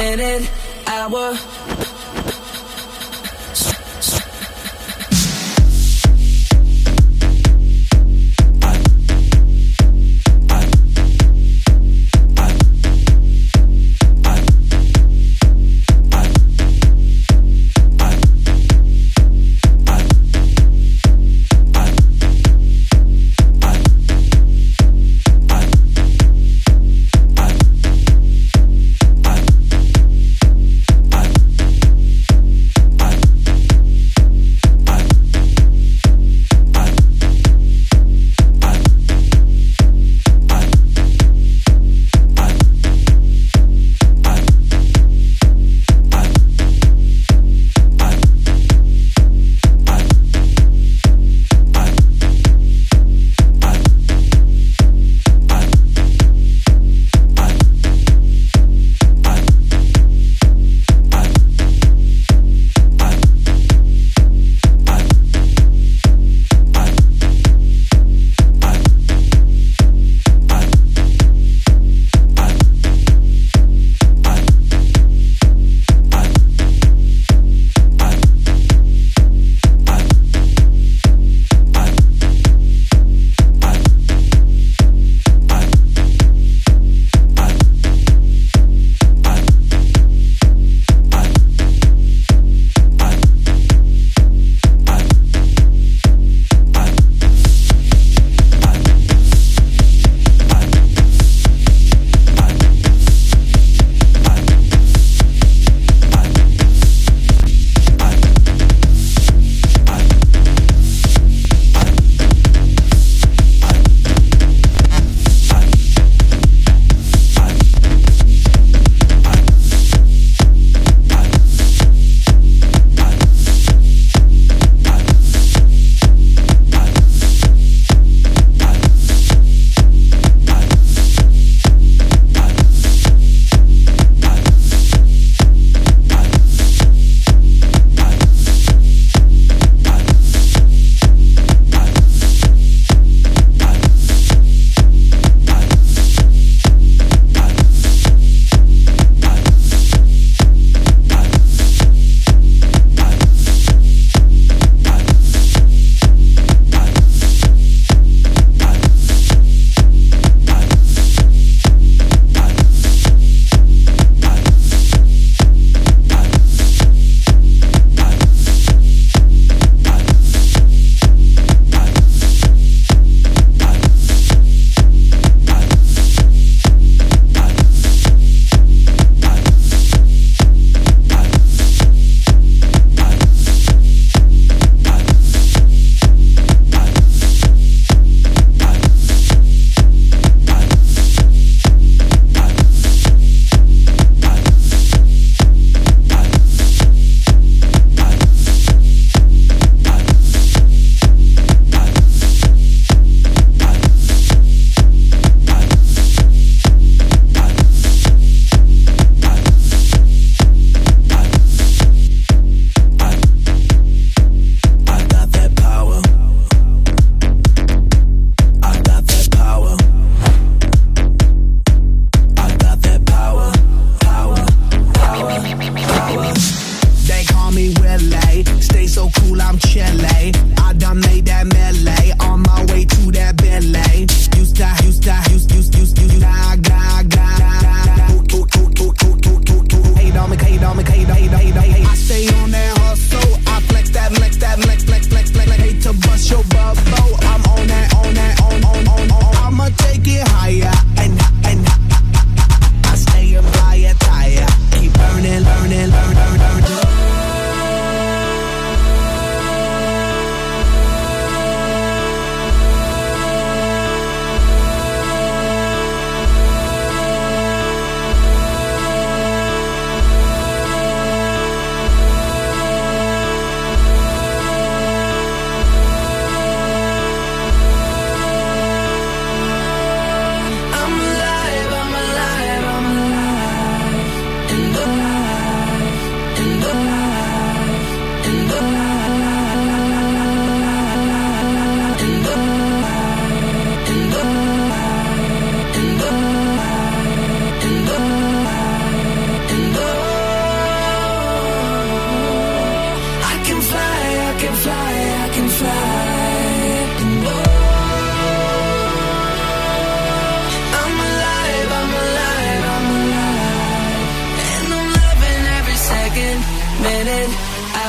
minute, hour.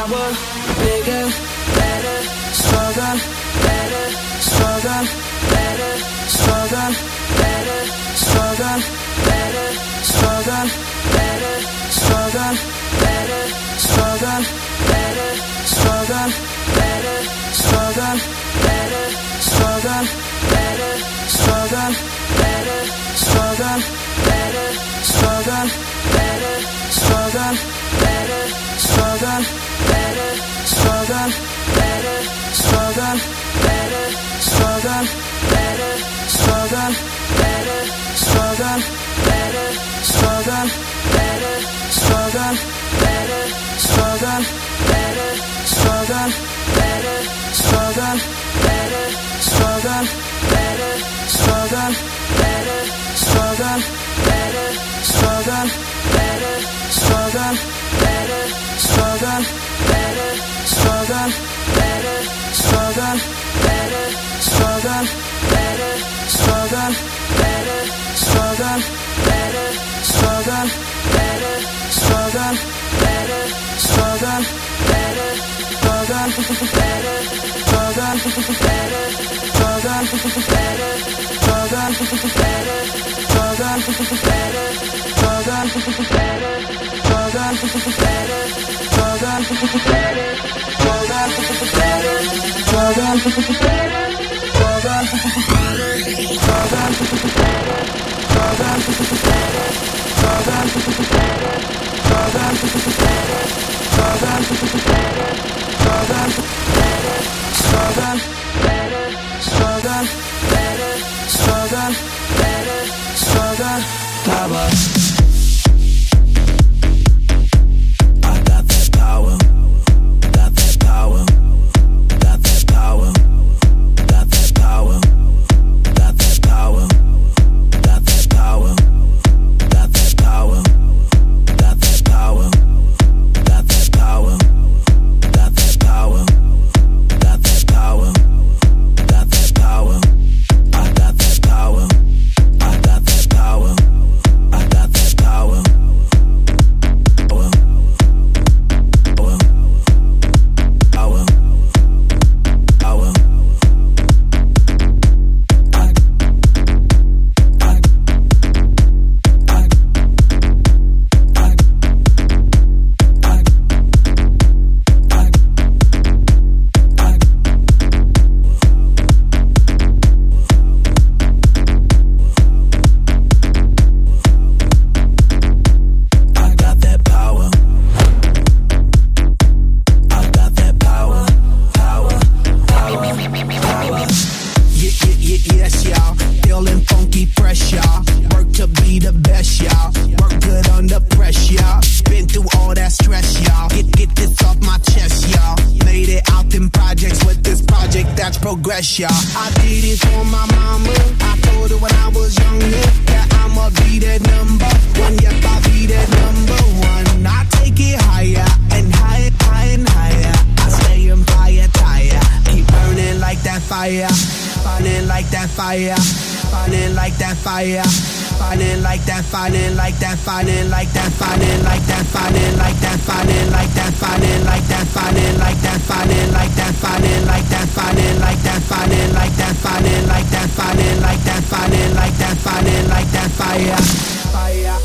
power Bigger, better, stronger Better, stronger, better, stronger Better, stronger, better, stronger Better, stronger, better, stronger Better, stronger, better, stronger Better, stronger, better, stronger Better, stronger, better, stronger Better, stronger, better, stronger stronger, better, stronger, better, stronger, better, stronger, better, stronger, better, stronger, better, stronger, better, stronger, better, stronger, better, stronger, better, stronger, better, stronger, better, stronger, better, stronger, better, stronger, better, stronger, better, stronger, better, stronger, better, stronger, better, stronger, better, stronger, better, stronger, better, stronger, better, stronger, better, stronger, better, stronger, better, stronger, better, better, better, stronger, better, stronger, better, stronger, better, stronger, better, struggle, better, struggle, better, struggle, power. Progress, y'all. I did it for my mama. I told her when I was younger that I'ma be that number one. Yep, I'll be that number one. I take it higher and higher, higher and higher. I stay in fire, tire. Keep burning like that fire. Burning like that fire. Burning like that fire. Burning like that, burning like that, burning like that, burning like that, burning like that, burning like that, burning like that, burning like that, burning like that, burning like that, burning like that, burning like that, burning like that, burning like that, burning like that, burning like that. Fire. Fire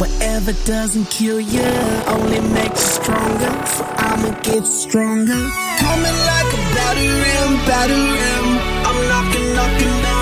Whatever doesn't kill you only makes you stronger. So I'ma get stronger. Coming like a battering, battering. I'm knocking, knocking down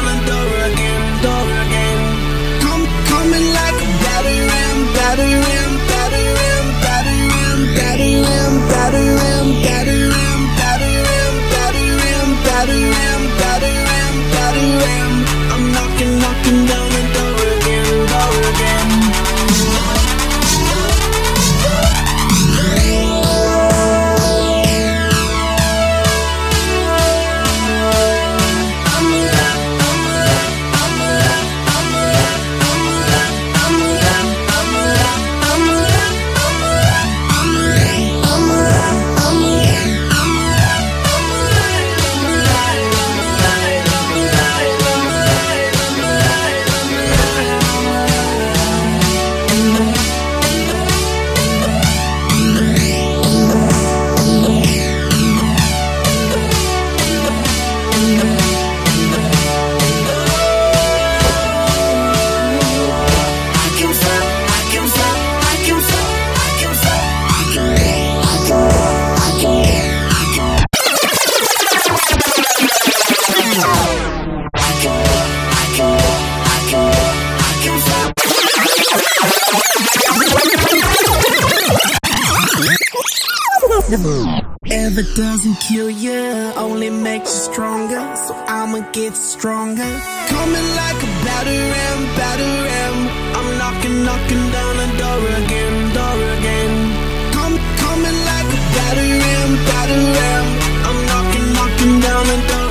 Ever doesn't kill you, only makes you stronger. So I'ma get stronger. Coming like a battering, battering. I'm knocking, knocking down a door again, door again. Come, coming like a battering, battering. I'm knocking, knocking down a door.